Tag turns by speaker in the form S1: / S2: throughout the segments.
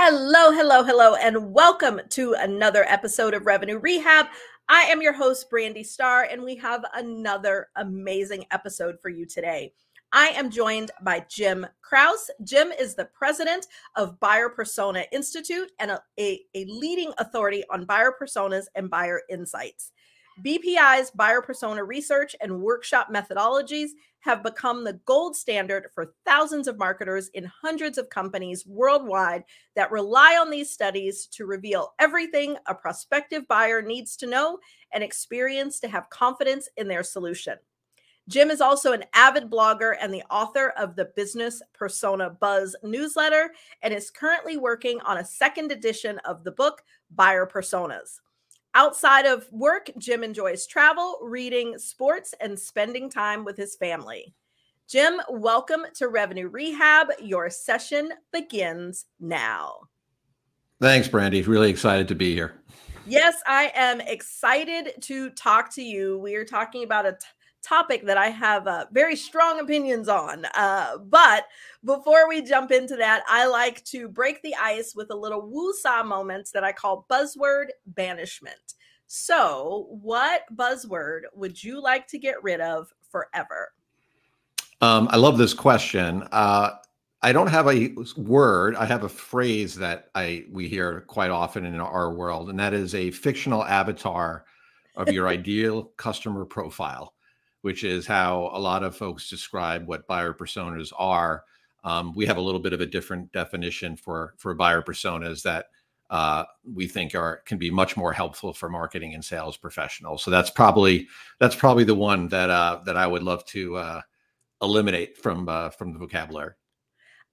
S1: Hello, hello, hello, and welcome to another episode of Revenue Rehab. I am your host, Brandi Starr, and we have another amazing episode for you today. I am joined by Jim Kraus. Jim is the president of Buyer Persona Institute and a, a, a, leading authority on buyer personas and buyer insights. BPI's buyer persona research and workshop methodologies have become the gold standard for thousands of marketers in hundreds of companies worldwide that rely on these studies to reveal everything a prospective buyer needs to know and experience to have confidence in their solution. Jim is also an avid blogger and the author of the Business Persona Buzz newsletter and is currently working on a second edition of the book Buyer Personas. Outside of work, Jim enjoys travel, reading, sports, and spending time with his family. Jim, welcome to Revenue Rehab. Your session begins now.
S2: Thanks, Brandi. Really excited to be here.
S1: Yes, I am excited to talk to you. We are talking about a t- topic that I have uh, very strong opinions on. Uh, but before we jump into that, I like to break the ice with a little woo-saw moments that I call buzzword banishment. So, what buzzword would you like to get rid of forever?
S2: Um, I love this question. Uh, I don't have a word. I have a phrase that I we hear quite often in our world, and that is a fictional avatar of your ideal customer profile which is how a lot of folks describe what buyer personas are. Um, we have a little bit of a different definition for for buyer personas that uh, we think are can be much more helpful for marketing and sales professionals. So that's probably that's probably the one that uh, that I would love to uh, eliminate from uh, from the vocabulary.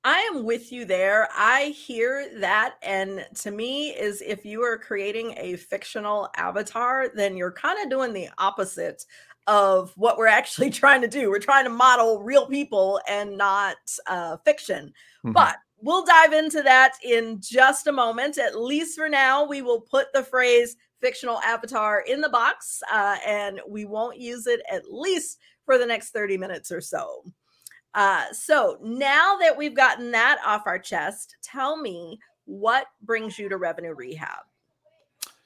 S1: I am with you there. I hear that. And to me, is if you are creating a fictional avatar, then you're kind of doing the opposite of what we're actually trying to do. We're trying to model real people and not uh, fiction. Mm-hmm. But we'll dive into that in just a moment. At least for now, we will put the phrase fictional avatar in the box uh, and we won't use it at least for the next 30 minutes or so. Uh, so now that we've gotten that off our chest, tell me what brings you to revenue rehab?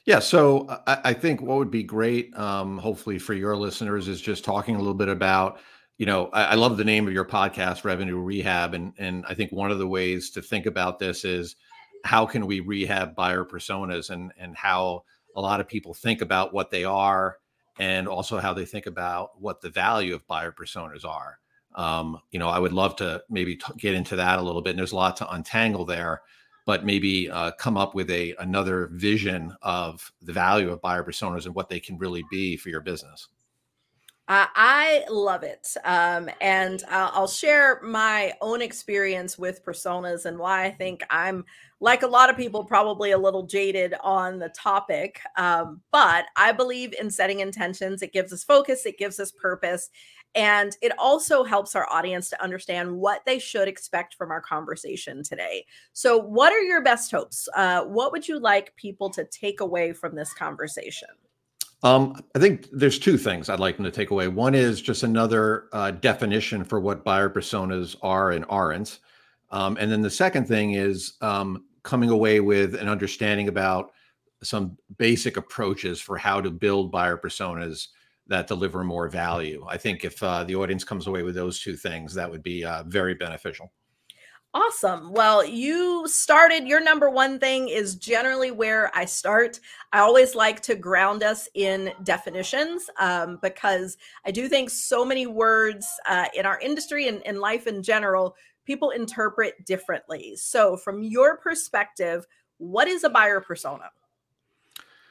S2: Yeah, so I, I, think what would be great, um, hopefully for your listeners, is just talking a little bit about, you know, I, I, love the name of your podcast, Revenue Rehab, and and I think one of the ways to think about this is how can we rehab buyer personas, and and how a lot of people think about what they are, and also how they think about what the value of buyer personas are. Um, you know, I would love to maybe t- get into that a little bit, and there's a lot to untangle there but maybe uh, come up with a another vision of the value of buyer personas and what they can really be for your business.
S1: Uh, I love it. Um, and I'll, I'll share my own experience with personas and why I think I'm, like a lot of people, probably a little jaded on the topic. Um, but I believe in setting intentions. It gives us focus, it gives us purpose, and it also helps our audience to understand what they should expect from our conversation today. So, what are your best hopes? Uh, what would you like people to take away from this conversation?
S2: Um, I think there's two things I'd like them to take away. One is just another uh, definition for what buyer personas are and aren't. Um, and then the second thing is um, coming away with an understanding about some basic approaches for how to build buyer personas that deliver more value. I think if uh, the audience comes away with those two things, that would be uh, very beneficial.
S1: Awesome. Well, you started your number one thing is generally where I start. I always like to ground us in definitions um, because I do think so many words uh, in our industry and in life in general, people interpret differently. So, from your perspective, what is a buyer persona?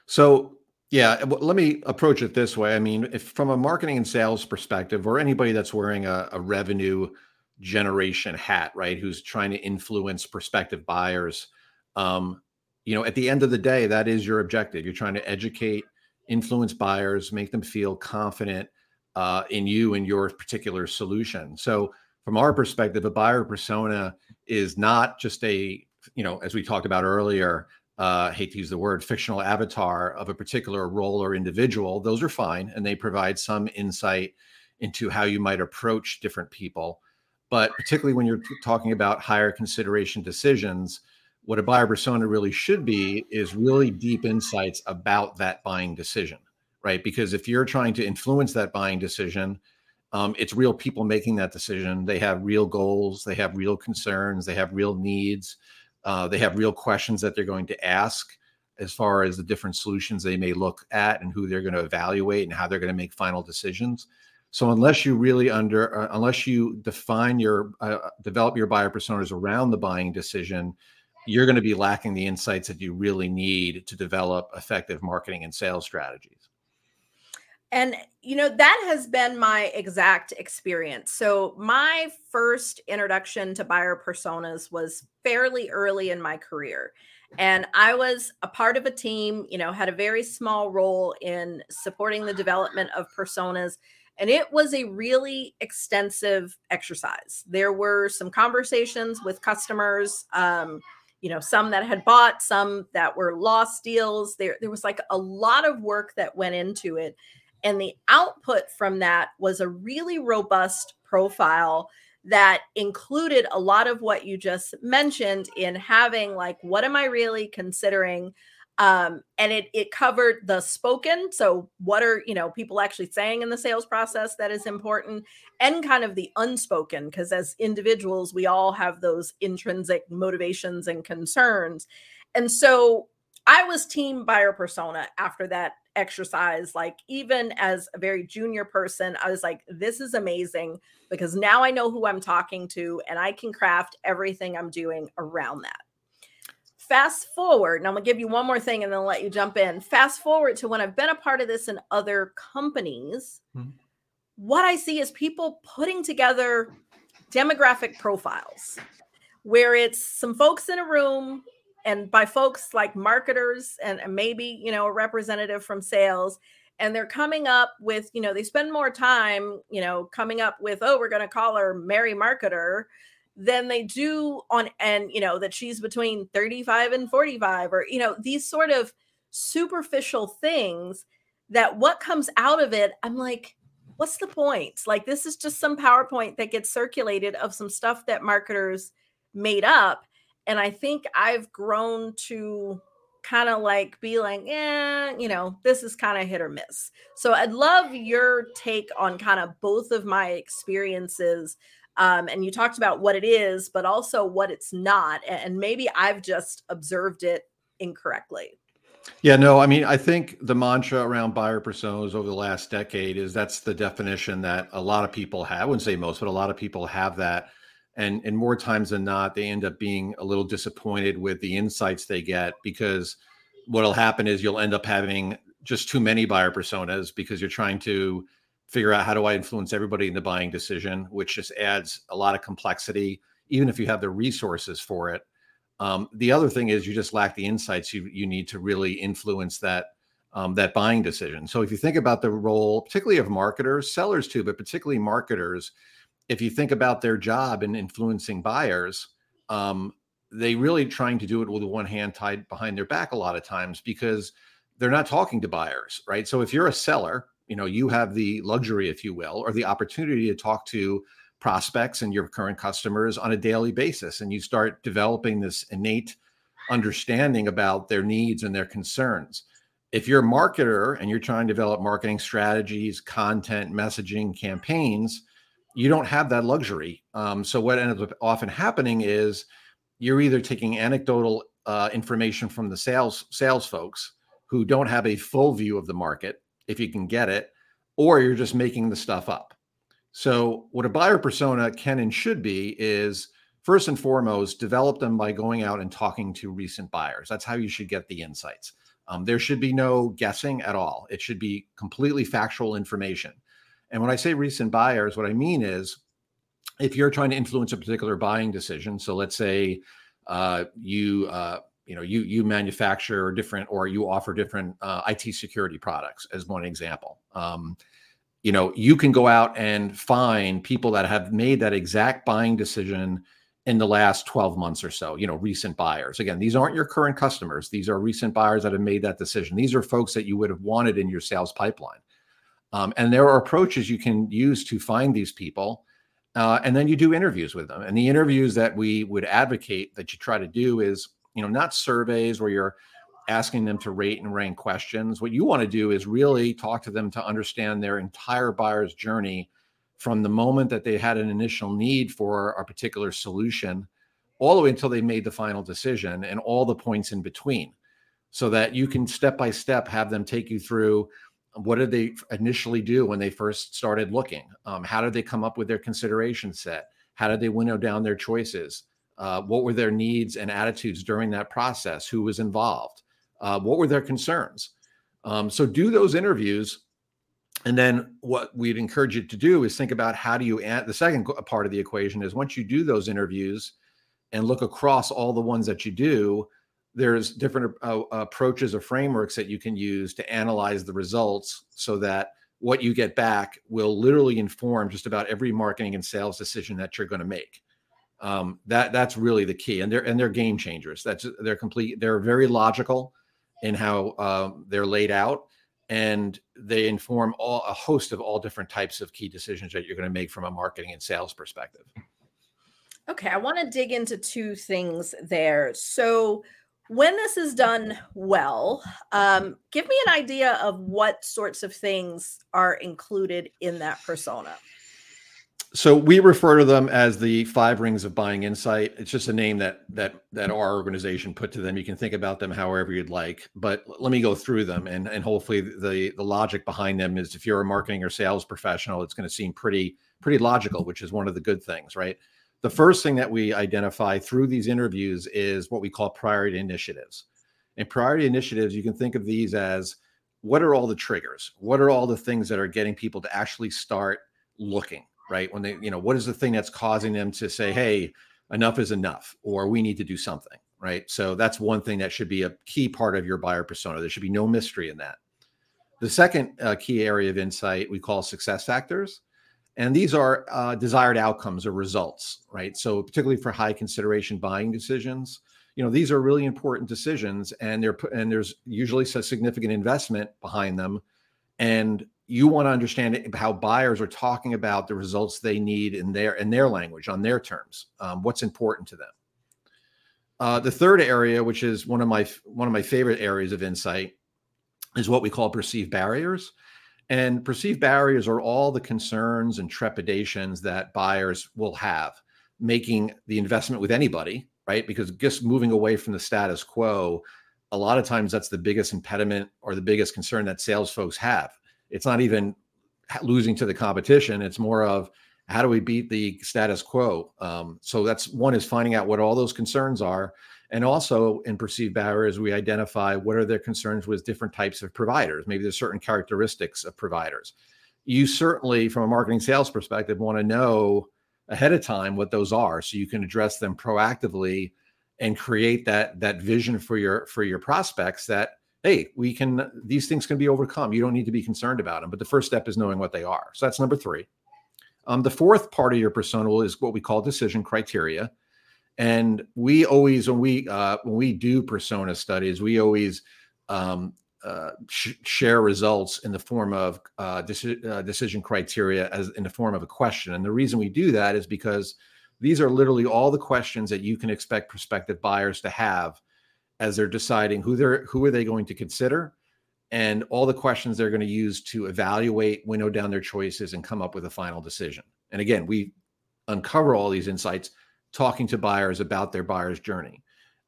S2: So, yeah, let me approach it this way. I mean, if from a marketing and sales perspective, or anybody that's wearing a, a revenue generation hat, right, who's trying to influence prospective buyers, um, you know, at the end of the day, that is your objective. You're trying to educate, influence buyers, make them feel confident uh, in you and your particular solution. So, from our perspective, a buyer persona is not just a, you know, as we talked about earlier, uh, hate to use the word, fictional avatar of a particular role or individual. Those are fine, and they provide some insight into how you might approach different people. But particularly when you're talking about higher consideration decisions, what a buyer persona really should be is really deep insights about that buying decision, right? Because if you're trying to influence that buying decision, um, it's real people making that decision. They have real goals, they have real concerns, they have real needs, uh, they have real questions that they're going to ask as far as the different solutions they may look at and who they're going to evaluate and how they're going to make final decisions. So unless you really under, uh, unless you define your, uh, develop your buyer personas around the buying decision, you're going to be lacking the insights that you really need to develop effective marketing and sales strategies.
S1: And, you know, that has been my exact experience. So, my first introduction to buyer personas was fairly early in my career. And I was a part of a team, you know, had a very small role in supporting the development of personas and it was a really extensive exercise. There were some conversations with customers, um, you know, some that had bought, some that were lost deals. There, there was like a lot of work that went into it. And the output from that was a really robust profile that included a lot of what you just mentioned in having like, what am I really considering? um, and it it covered the spoken so what are you know people actually saying in the sales process that is important and kind of the unspoken because as individuals we all have those intrinsic motivations and concerns and so i was team buyer persona after that exercise like even as a very junior person i was like this is amazing because now i know who i'm talking to and i can craft everything i'm doing around that fast forward, and I'm gonna give you one more thing and then I'll let you jump in. Fast forward to when I've been a part of this in other companies, mm-hmm. what I see is people putting together demographic profiles where it's some folks in a room, and by folks like marketers and, maybe you know a representative from sales and they're coming up with you know they spend more time you know coming up with oh we're going to call her mary marketer than they do on and you know that she's between 35 and 45 or you know these sort of superficial things that what comes out of it i'm like what's the point? Like this is just some powerpoint that gets circulated of some stuff that marketers made up and i think i've grown to kind of like be like yeah you know this is kind of hit or miss so i'd love your take on kind of both of my experiences um, and you talked about what it is, but also what it's not. And maybe I've just observed it incorrectly.
S2: Yeah, no, I mean, I think the mantra around buyer personas over the last decade is that's the definition that a lot of people have. I wouldn't say most, but a lot of people have that. And, and more times than not, they end up being a little disappointed with the insights they get because what'll happen is you'll end up having just too many buyer personas because you're trying to figure out how do I influence everybody in the buying decision, which just adds a lot of complexity, even if you have the resources for it. Um, the other thing is you just lack the insights you you need to really influence that um, that buying decision. So if you think about the role, particularly of marketers, sellers too, but particularly marketers, if you think about their job in influencing buyers, um, they really trying to do it with one hand tied behind their back a lot of times because they're not talking to buyers, right? So if you're a seller you know you have the luxury if you will or the opportunity to talk to prospects and your current customers on a daily basis and you start developing this innate understanding about their needs and their concerns if you're a marketer and you're trying to develop marketing strategies content messaging campaigns you don't have that luxury um, so what ends up often happening is you're either taking anecdotal uh, information from the sales sales folks who don't have a full view of the market if you can get it, or you're just making the stuff up. So, what a buyer persona can and should be is first and foremost, develop them by going out and talking to recent buyers. That's how you should get the insights. Um, there should be no guessing at all, it should be completely factual information. And when I say recent buyers, what I mean is if you're trying to influence a particular buying decision, so let's say uh, you uh, you know you you manufacture different or you offer different uh, IT security products as one example. Um, you know you can go out and find people that have made that exact buying decision in the last 12 months or so you know recent buyers. Again these aren't your current customers. These are recent buyers that have made that decision. These are folks that you would have wanted in your sales pipeline um, and there are approaches you can use to find these people uh, and then you do interviews with them. And the interviews that we would advocate that you try to do is you know not surveys where you're asking them to rate and rank questions. What you want to do is really talk to them to understand their entire buyer's journey from the moment that they had an initial need for a particular solution all the way until they made the final decision and all the points in between so that you can step by step have them take you through what did they initially do when they first started looking? Um, how did they come up with their consideration set? How did they winnow down their choices? Uh, what were their needs and attitudes during that process? Who was involved? Uh, what were their concerns? Um, so do those interviews and then what we'd encourage you to do is think about how do you add the second part of the equation is once you do those interviews and look across all the ones that you do there's different uh, approaches or frameworks that you can use to analyze the results so that what you get back will literally inform just about every marketing and sales decision that you're going to make um, that that's really the key and they're and they're game changers that's they're complete they're very logical in how um, they're laid out and they inform all a host of all different types of key decisions that you're going to make from a marketing and sales perspective.
S1: Okay, I want to dig into two things there. So, when this is done well, um, give me an idea of what sorts of things are included in that persona.
S2: So we refer to them as the five rings of buying insight. It's just a name that that that our organization put to them. You can think about them however you'd like but let me go through them and and hopefully the the logic behind them is if you're a marketing or sales professional it's going to seem pretty pretty logical which is one of the good things right the first thing that we identify through these interviews is what we call priority initiatives and priority initiatives you can think of these as what are all the triggers what are all the things that are getting people to actually start looking right? When they, you know, what is the thing that's causing them to say, hey, enough is enough, or we need to do something, right? So that's one thing that should be a key part of your buyer persona. There should be no mystery in that. The second uh, key area of insight we call success factors. And these are uh, desired outcomes or results, right? So, particularly for high consideration buying decisions, you know, these are really important decisions, and they're and there's usually a significant investment behind them. And you want to understand how buyers are talking about the results they need in their in their language on their terms um, what's important to them uh, the third area which is one of my one of my favorite areas of insight is what we call perceived barriers and perceived barriers are all the concerns and trepidations that buyers will have making the investment with anybody right because just moving away from the status quo a lot of times that's the biggest impediment or the biggest concern that sales folks have it's not even losing to the competition. It's more of how do we beat the status quo? Um, so that's one is finding out what all those concerns are. And also in perceived barriers, we identify what are their concerns with different types of providers. Maybe there's certain characteristics of providers. You certainly, from a marketing sales perspective, want to know ahead of time what those are so you can address them proactively and create that that vision for your for your prospects that hey, we can, these things can be overcome. You don't need to be concerned about them. But the first step is knowing what they are. So that's number three. Um, the fourth part of your persona is what we call decision criteria. And we always, when we uh, when we do persona studies, we always um, uh, sh- share results in the form of uh, uh, decision criteria as in the form of a question. And the reason we do that is because these are literally all the questions that you can expect prospective buyers to have as they're deciding who they're who are they going to consider and all the questions they're going to use to evaluate winnow down their choices and come up with a final decision and again we uncover all these insights talking to buyers about their buyer's journey.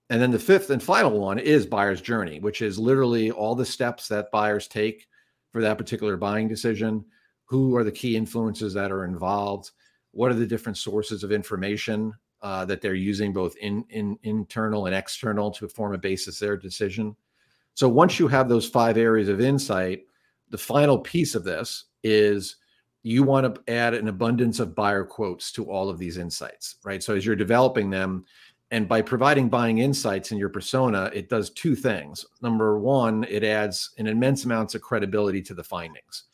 S2: And then the fifth and final one is buyer's journey which is literally all the steps that buyers take for that particular buying decision. Who are the key influences that are involved? What are the different sources of information uh, that they're using both in, in internal and external to form a basis their decision. So once you have those five areas of insight, the final piece of this is you want to add an abundance of buyer quotes to all of these insights, right? So as you're developing them, And by providing buying insights in your persona, it does two things. Number one, it adds an immense amounts of credibility to the findings.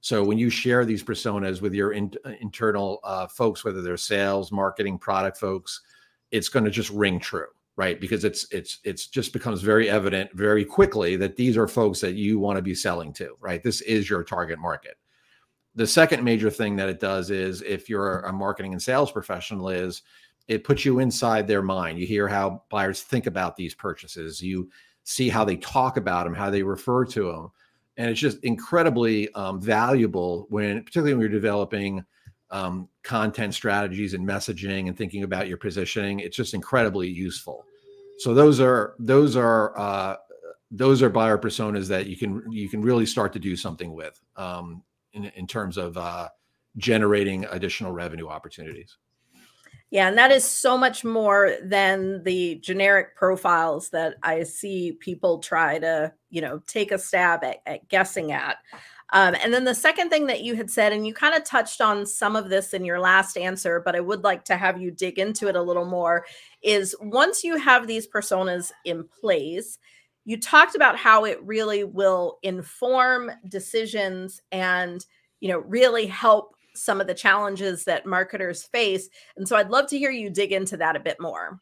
S2: So when you share these personas with your in, uh, internal uh, folks, whether they're sales, marketing, product folks, it's going to just ring true, right? Because it's it's it's just becomes very evident very quickly that these are folks that you want to be selling to, right? This is your target market. The second major thing that it does is if you're a marketing and sales professional is it puts you inside their mind. You hear how buyers think about these purchases. You see how they talk about them, how they refer to them, and it's just incredibly um, valuable when, particularly when you're developing um, content strategies and messaging and thinking about your positioning. It's just incredibly useful. So those are those are uh, those are buyer personas that you can you can really start to do something with um, in, in terms of uh, generating additional revenue opportunities.
S1: Yeah, and that is so much more than the generic profiles that I see people try to, you know, take a stab at, at guessing at. Um, and then the second thing that you had said, and you kind of touched on some of this in your last answer, but I would like to have you dig into it a little more, is once you have these personas in place, you talked about how it really will inform decisions and you know really help some of the challenges that marketers face. And so I'd love to hear you dig into that a bit more.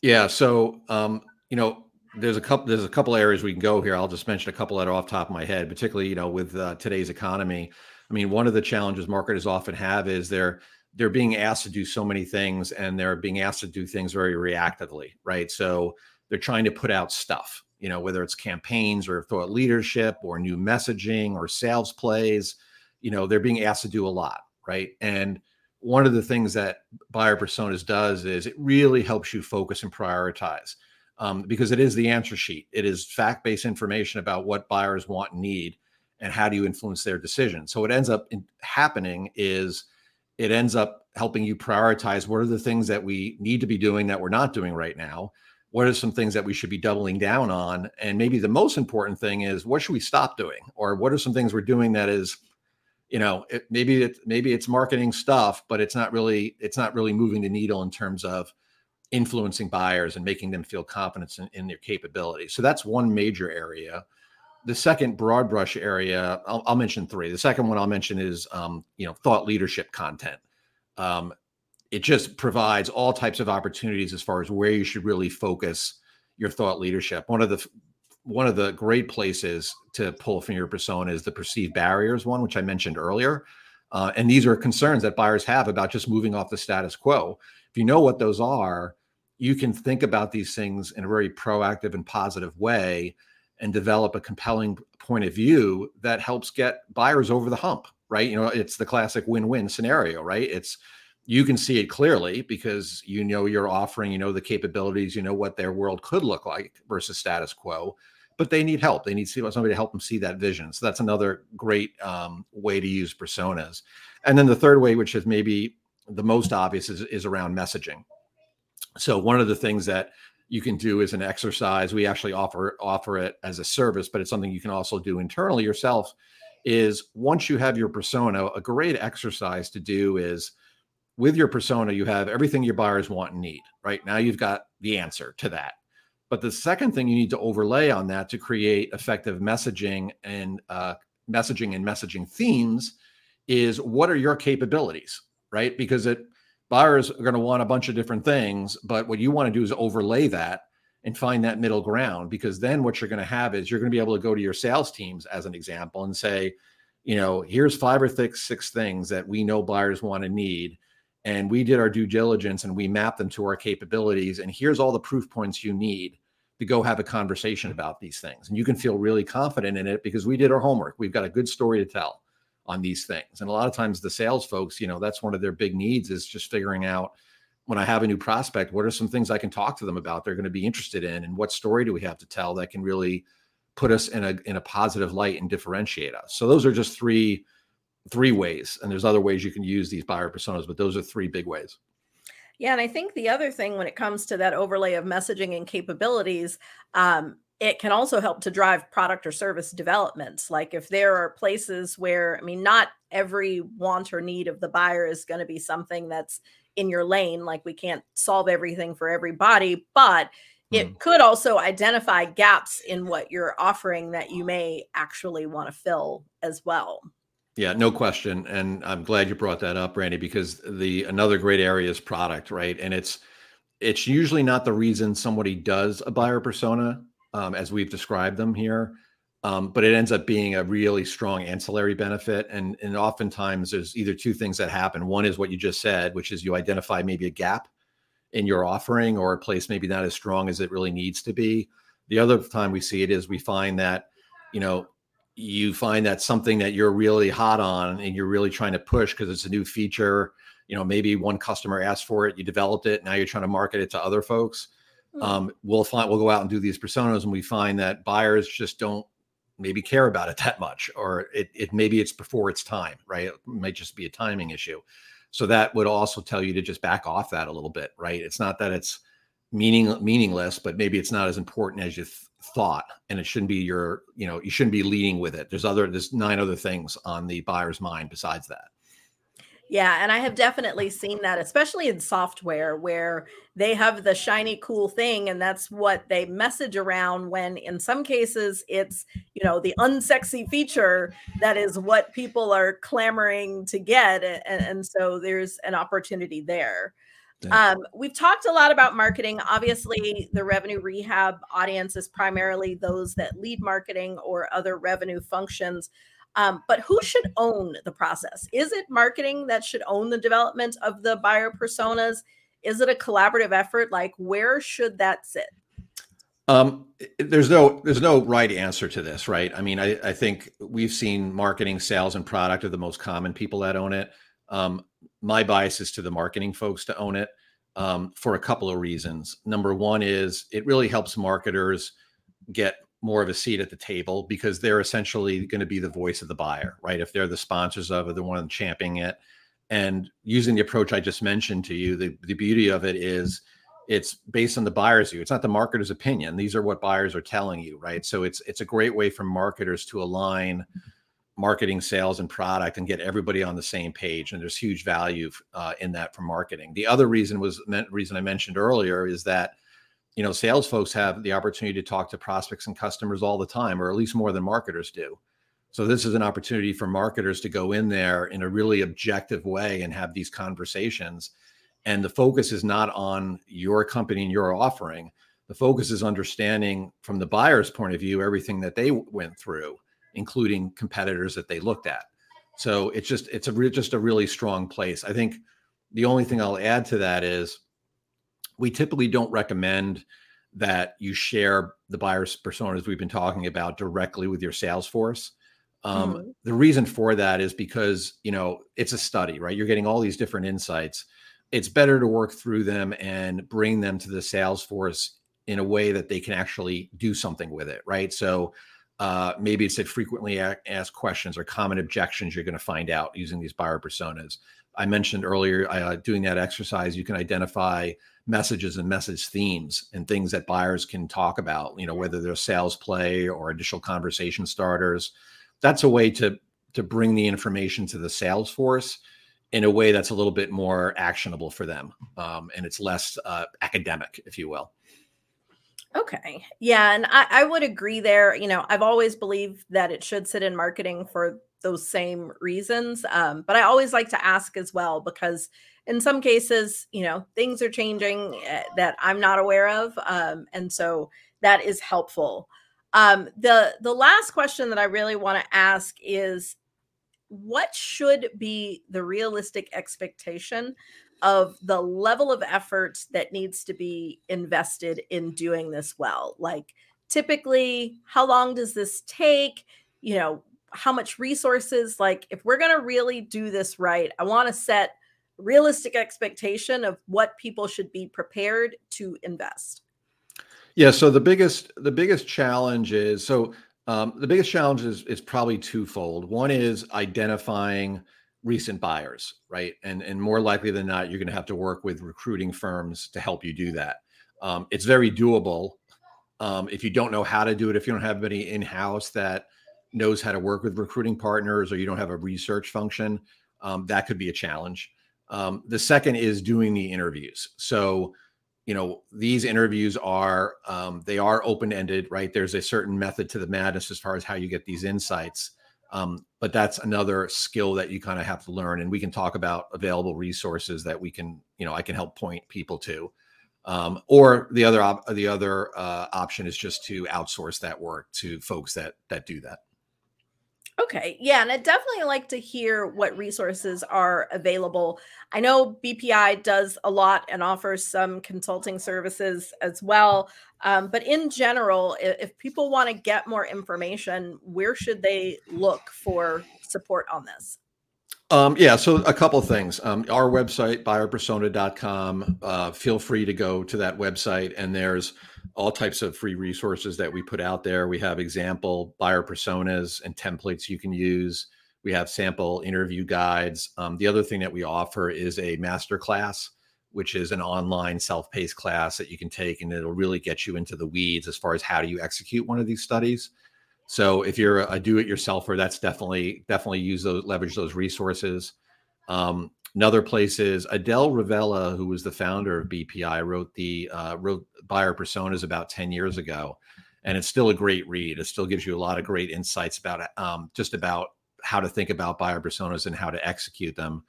S2: Yeah. So, um, you know, there's a couple there's a couple areas we can go here. I'll just mention a couple that are off top of my head, particularly you know with uh, today's economy. I mean, one of the challenges marketers often have is they're they're being asked to do so many things, and they're being asked to do things very reactively, right? So they're trying to put out stuff, you know, whether it's campaigns or thought leadership or new messaging or sales plays. You know, they're being asked to do a lot right? And one of the things that buyer personas does is it really helps you focus and prioritize um, because it is the answer sheet. It is fact based information about what buyers want and need and how do you influence their decision. So what ends up happening is it ends up helping you prioritize what are the things that we need to be doing that we're not doing right now. What are some things that we should be doubling down on? And maybe the most important thing is what should we stop doing? Or what are some things we're doing that is you know it, maybe it maybe it's marketing stuff but it's not really it's not really moving the needle in terms of influencing buyers and making them feel confidence in, in their capabilities so that's one major area the second broad brush area I'll, I'll mention three the second one i'll mention is um, you know thought leadership content um, it just provides all types of opportunities as far as where you should really focus your thought leadership one of the one of the great places to pull from your persona is the perceived barriers one, which I mentioned earlier. Uh, and these are concerns that buyers have about just moving off the status quo. If you know what those are, you can think about these things in a very proactive and positive way and develop a compelling point of view that helps get buyers over the hump, right? You know, it's the classic win win scenario, right? It's you can see it clearly because you know you're offering, you know, the capabilities, you know what their world could look like versus status quo but they need help. They need somebody to help them see that vision. So that's another great um, way to use personas. And then the third way, which is maybe the most obvious, is, is around messaging. So one of the things that you can do is an exercise. We actually offer offer it as a service, but it's something you can also do internally yourself. Is once you have your persona, a great exercise to do is with your persona, you have everything your buyers want and need. Right now, you've got the answer to that. But the second thing you need to overlay on that to create effective messaging and uh, messaging and messaging themes is what are your capabilities, right? Because it buyers are going to want a bunch of different things, but what you want to do is overlay that and find that middle ground because then what you're going to have is you're going to be able to go to your sales teams as an example and say, you know, here's five or six six things that we know buyers want to need and we did our due diligence and we mapped them to our capabilities and here's all the proof points you need to go have a conversation about these things. And you can feel really confident in it because we did our homework. We've got a good story to tell on these things. And a lot of times the sales folks you know that's one of their big needs is just figuring out when i have a new prospect what are some things i can talk to them about they're going to be interested in and what story do we have to tell that can really put us in a in a positive light and differentiate us? So those are just three three ways and there's other ways you can use these buyer personas but those are three big ways
S1: yeah and i think the other thing when it comes to that overlay of messaging and capabilities um, it can also help to drive product or service developments. like if there are places where i mean not every want or need of the buyer is going to be something that's in your lane. Like we can't solve everything for everybody, but it
S2: Mm.
S1: could also identify gaps in what you're offering that you may actually want to fill as well.
S2: Yeah, no question. And I'm glad you brought that up, Randy, because the another great area is product, right? And it's it's usually not the reason somebody does a buyer persona, um, as we've described them here, um, but it ends up being a really strong ancillary benefit. And and oftentimes there's either two things that happen. One is what you just said, which is you identify maybe a gap in your offering or a place maybe not as strong as it really needs to be. The other time we see it is we find that, you know, you find that something that you're really hot on and you're really trying to push because it's a new feature you know maybe one customer asked for it you developed it now you're trying to market it to other folks.
S1: Hmm.
S2: um, we'll find we'll go out and do these personas and we find that buyers just don't maybe care about it that much or it, it maybe it's before its time right? It might just be a timing issue. So that would also tell you to just back off that a little bit right? It's not that it's meaning meaningless but maybe it's not as important as you th- thought and it shouldn't be your you know you shouldn't be leading with it there's other there's nine other things on the buyer's mind besides that
S1: Yeah, and I have definitely seen that, especially in software where they have the shiny cool thing and that's what they message around when in some cases it's, you know, the unsexy feature that is what people are clamoring to get and, and so there's an opportunity there. Um, we've talked a lot about marketing. Obviously, the revenue rehab audience is primarily those that lead marketing or other revenue functions. Um, but who should own the process? Is it marketing that should own the development of the buyer personas? Is it a collaborative effort? Like, where should that sit?
S2: Um, there's no there's no right answer to this, right? I mean, I, I think we've seen marketing, sales, and product are the most common people that own it. Um, my bias is to the marketing folks to own it um, for a couple of reasons. Number one is it really helps marketers get more of a seat at the table because they're essentially going to be the voice of the buyer, right? If they're the sponsors of it, the one championing it, and using the approach I just mentioned to you, the, the beauty of it is it's based on the buyer's view. It's not the marketer's opinion. These are what buyers are telling you, right? So it's it's a great way for marketers to align marketing, sales, and product and get everybody on the same page. And there's huge value uh, in that for marketing. The other reason was reason I mentioned earlier is that you know sales folks have the opportunity to talk to prospects and customers all the time, or at least more than marketers do. So this is an opportunity for marketers to go in there in a really objective way and have these conversations. And the focus is not on your company and your offering. The focus is understanding from the buyer's point of view everything that they went through, including competitors that they looked at. So it's just it's a re- just a really strong place. I think the only thing I'll add to that is we typically don't recommend that you share the buyer's personas we've been talking about directly with your sales force. Um,
S1: Mhm.
S2: The reason for that is because you know it's a study, right? You're getting all these different insights. It's better to work through them and bring them to the sales force in a way that they can actually do something with it, right? So uh, maybe it's that frequently asked questions or common objections you're going to find out using these buyer personas. I mentioned earlier, uh, doing that exercise, you can identify messages and message themes and things that buyers can talk about. You know, whether they're sales play or initial conversation starters. That's a way to to bring the information to the sales force in a way that's a little bit more actionable for them, um, and it's less uh, academic, if you will.
S1: Okay. Yeah. And I, I would agree there. You know, I've always believed that it should sit in marketing for those same reasons. Um, but I always like to ask as well, because in some cases, you know, things are changing uh, that I'm not aware of. Um, and so that is helpful. Um, the the last question that I really want to ask is what should be the realistic expectation of the level of effort that needs to be invested in doing this well like typically how long does this take you know how much resources like if we're going to really do this right i want to set realistic expectation of what people should be prepared to invest
S2: Yeah. So the biggest the biggest challenge is so um, the biggest challenge is is probably twofold. One is identifying recent buyers, right? And and more likely than not, you're going to have to work with recruiting firms to help you do that. Um, it's very doable. Um, if you don't know how to do it, if you don't have anybody in house that knows how to work with recruiting partners, or you don't have a research function, um, that could be a challenge. Um, the second is doing the interviews. So, you know, these interviews are um, they are open ended, right? There's a certain method to the madness as far as how you get these insights. Um, but that's another skill that you kind of have to learn, and we can talk about available resources that we can, you know, I can help point people to. Um, or the other op- the other uh, option is just to outsource that work to folks that that do that.
S1: Okay. Yeah. And I'd definitely like to hear what resources are available. I know BPI does a lot and offers some consulting services as well. Um, but in general, if, if people want to get more information, where should they look for support on this?
S2: Um, yeah, so a couple things. Um, our website, buyerpersona.com, uh, feel free to go to that website, and there's all types of free resources that we put out there. We have example buyer personas and templates you can use. We have sample interview guides. Um, the other thing that we offer is a master class, which is an online self-paced class that you can take, and it'll really get you into the weeds as far as how do you execute one of these studies. So if you're a do-it-yourselfer, that's definitely definitely use those leverage those resources. Um, another place is Adele Revella, who was the founder of BPI, wrote the uh, wrote Buyer Personas about ten years ago, and it's still a great read. It still gives you a lot of great insights about um, just about how to think about buyer personas and how to execute them.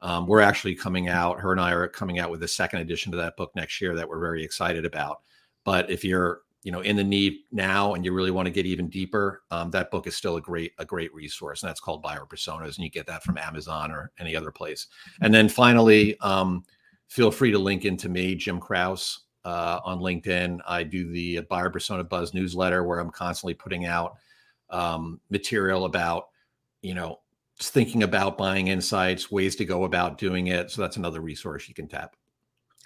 S2: Um, we're actually coming out. Her and I are coming out with a second edition to that book next year that we're very excited about. But if you're you know in the need now and you really want to get even deeper um, that book is still a great a great resource and that's called buyer personas and you get that from amazon or any other place. And then finally um, feel free to link into me jim kraus uh, on linkedin. I do the buyer persona buzz newsletter where i'm constantly putting out um, material about you know thinking about buying insights ways to go about doing it so that's another resource you can tap.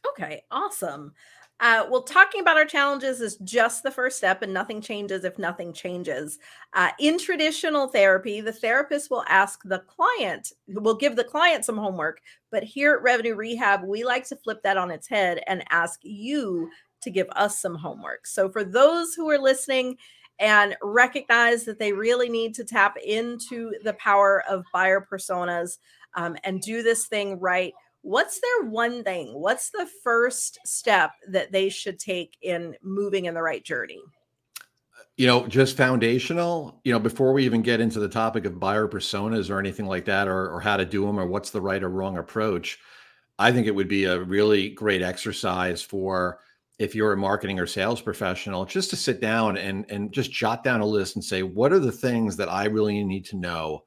S1: Okay awesome uh, well, talking about our challenges is just the first step, and nothing changes if nothing changes. Uh, in traditional therapy, the therapist will ask the client, will give the client some homework. But here at Revenue Rehab, we like to flip that on its head and ask you to give us some homework. So, for those who are listening and recognize that they really need to tap into the power of buyer personas um, and do this thing right what's their one thing? What's the first step that they should take in moving in the right journey?
S2: You know, just foundational, you know, before we even get into the topic of buyer personas or anything like that, or, or how to do them or what's the right or wrong approach, I think it would be a really great exercise for if you're a marketing or sales professional, just to sit down and, and just jot down a list and say, what are the things that I really need to know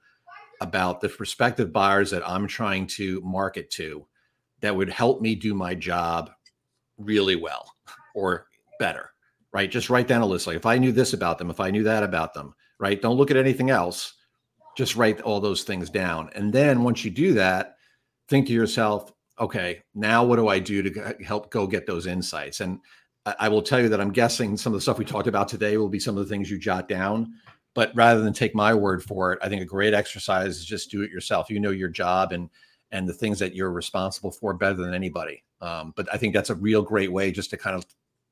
S2: about the prospective buyers that I'm trying to market to that would help me do my job really well or better, right? Just write down a list. Like if I knew this about them, if I knew that about them, right? Don't look at anything else. Just write all those things down. And then once you do that, think to yourself, okay, now what do I do to help go get those insights? And I will tell you that I'm guessing some of the stuff we talked about today will be some of the things you jot down. But rather than take my word for it, I think a great exercise is just do it yourself. You know your job and and the things that you're responsible for better than anybody. Um, but I think that's a real great way just to kind of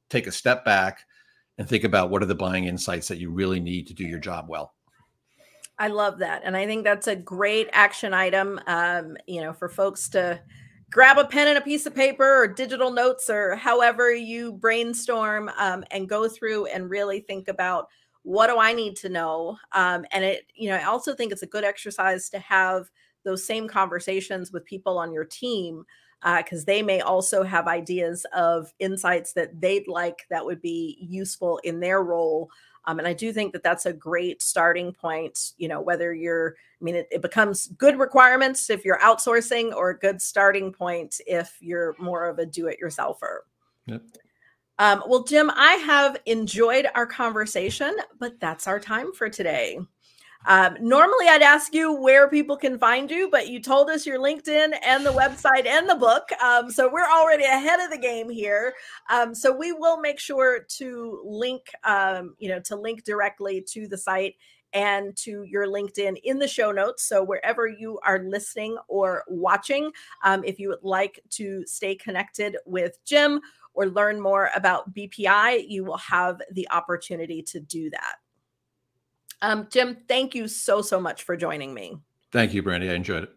S2: take a step back and think about what are the buying insights that you really need to do your job well.
S1: I love that. And I think that's a great action item, um, you know, for folks to grab a pen and a piece of paper or digital notes or however you brainstorm um, and go through and really think about what do I need to know? Um, and it, you know, I also think it's a good exercise to have – those same conversations with people on your team because uh, they may also have ideas of insights that they'd like that would be useful in their role. Um, and I do think that that's a great starting point. You know, whether you're, I mean, it, it becomes good requirements if you're outsourcing, or a good starting point if you're more of a do-it-yourselfer. Yep. Um, well, Jim, I have enjoyed our conversation, but that's our time for today. Um, normally, I'd ask you where people can find you, but you told us your LinkedIn and the website and the book. Um, so we're already ahead of the game here. Um, so we will make sure to link, um, you know, to link directly to the site and to your LinkedIn in the show notes. So wherever you are listening or watching, um, if you would like to stay connected with Jim or learn more about BPI, you will have the opportunity to do that. Um, Jim, thank you so, so much for joining me.
S2: Thank you, Brandi. I enjoyed it.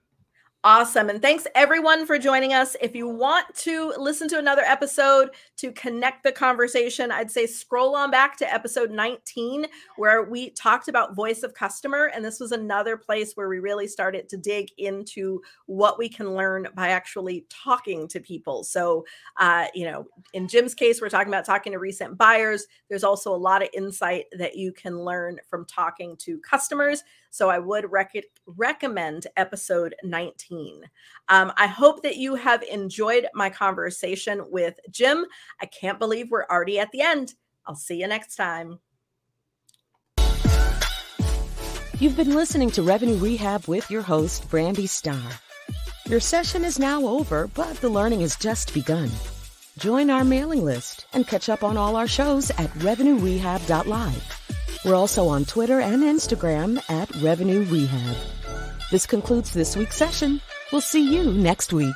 S1: Awesome. And thanks everyone for joining us. If you want to listen to another episode to connect the conversation, I'd say scroll on back to episode 19, where we talked about voice of customer. And this was another place where we really started to dig into what we can learn by actually talking to people. So, uh, you know, in Jim's case, we're talking about talking to recent buyers. There's also a lot of insight that you can learn from talking to customers. So I would rec- recommend episode 19. Um, I hope that you have enjoyed my conversation with Jim. I can't believe we're already at the end. I'll see you next time.
S3: You've been listening to Revenue Rehab with your host, Brandi Starr. Your session is now over, but the learning has just begun. Join our mailing list and catch up on all our shows at revenuerehab.live. We're also on Twitter and Instagram at Revenue Rehab. This concludes this week's session. We'll see you next week.